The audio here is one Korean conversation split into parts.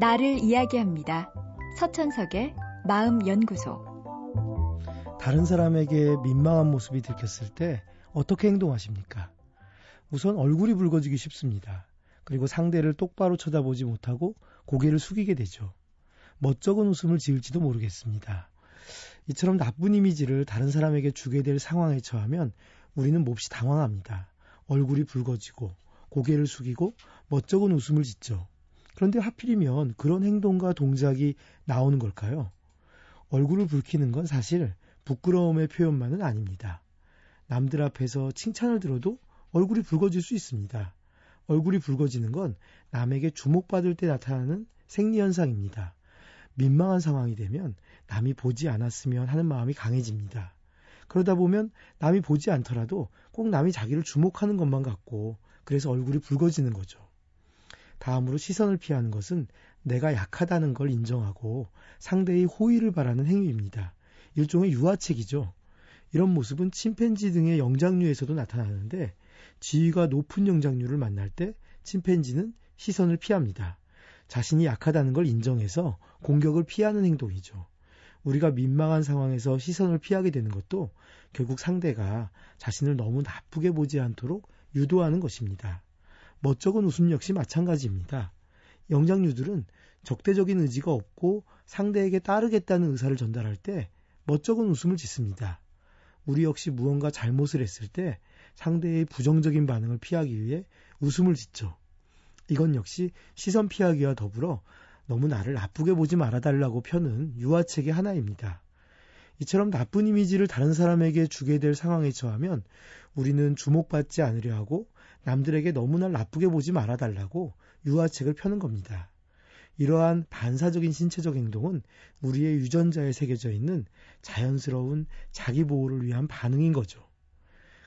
나를 이야기합니다. 서천석의 마음연구소. 다른 사람에게 민망한 모습이 들켰을 때 어떻게 행동하십니까? 우선 얼굴이 붉어지기 쉽습니다. 그리고 상대를 똑바로 쳐다보지 못하고 고개를 숙이게 되죠. 멋쩍은 웃음을 지을지도 모르겠습니다. 이처럼 나쁜 이미지를 다른 사람에게 주게 될 상황에 처하면 우리는 몹시 당황합니다. 얼굴이 붉어지고 고개를 숙이고 멋쩍은 웃음을 짓죠. 그런데 하필이면 그런 행동과 동작이 나오는 걸까요? 얼굴을 붉히는 건 사실 부끄러움의 표현만은 아닙니다. 남들 앞에서 칭찬을 들어도 얼굴이 붉어질 수 있습니다. 얼굴이 붉어지는 건 남에게 주목받을 때 나타나는 생리현상입니다. 민망한 상황이 되면 남이 보지 않았으면 하는 마음이 강해집니다. 그러다 보면 남이 보지 않더라도 꼭 남이 자기를 주목하는 것만 같고 그래서 얼굴이 붉어지는 거죠. 다음으로 시선을 피하는 것은 내가 약하다는 걸 인정하고 상대의 호의를 바라는 행위입니다. 일종의 유아책이죠. 이런 모습은 침팬지 등의 영장류에서도 나타나는데 지위가 높은 영장류를 만날 때 침팬지는 시선을 피합니다. 자신이 약하다는 걸 인정해서 공격을 피하는 행동이죠. 우리가 민망한 상황에서 시선을 피하게 되는 것도 결국 상대가 자신을 너무 나쁘게 보지 않도록 유도하는 것입니다. 멋쩍은 웃음 역시 마찬가지입니다. 영장류들은 적대적인 의지가 없고 상대에게 따르겠다는 의사를 전달할 때 멋쩍은 웃음을 짓습니다. 우리 역시 무언가 잘못을 했을 때 상대의 부정적인 반응을 피하기 위해 웃음을 짓죠. 이건 역시 시선 피하기와 더불어 너무 나를 나쁘게 보지 말아달라고 펴는 유아책의 하나입니다. 이처럼 나쁜 이미지를 다른 사람에게 주게 될 상황에 처하면 우리는 주목받지 않으려 하고 남들에게 너무나 나쁘게 보지 말아달라고 유아책을 펴는 겁니다. 이러한 반사적인 신체적 행동은 우리의 유전자에 새겨져 있는 자연스러운 자기 보호를 위한 반응인 거죠.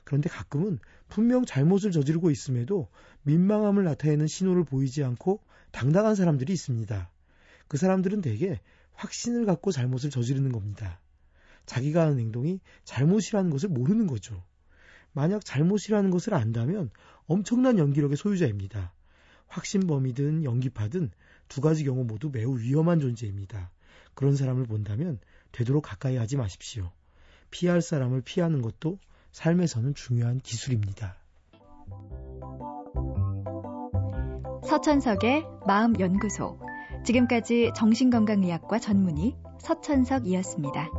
그런데 가끔은 분명 잘못을 저지르고 있음에도 민망함을 나타내는 신호를 보이지 않고 당당한 사람들이 있습니다. 그 사람들은 대개 확신을 갖고 잘못을 저지르는 겁니다. 자기가 하는 행동이 잘못이라는 것을 모르는 거죠. 만약 잘못이라는 것을 안다면 엄청난 연기력의 소유자입니다. 확신범이든 연기파든 두 가지 경우 모두 매우 위험한 존재입니다. 그런 사람을 본다면 되도록 가까이 하지 마십시오. 피할 사람을 피하는 것도 삶에서는 중요한 기술입니다. 서천석의 마음연구소. 지금까지 정신건강의학과 전문의 서천석이었습니다.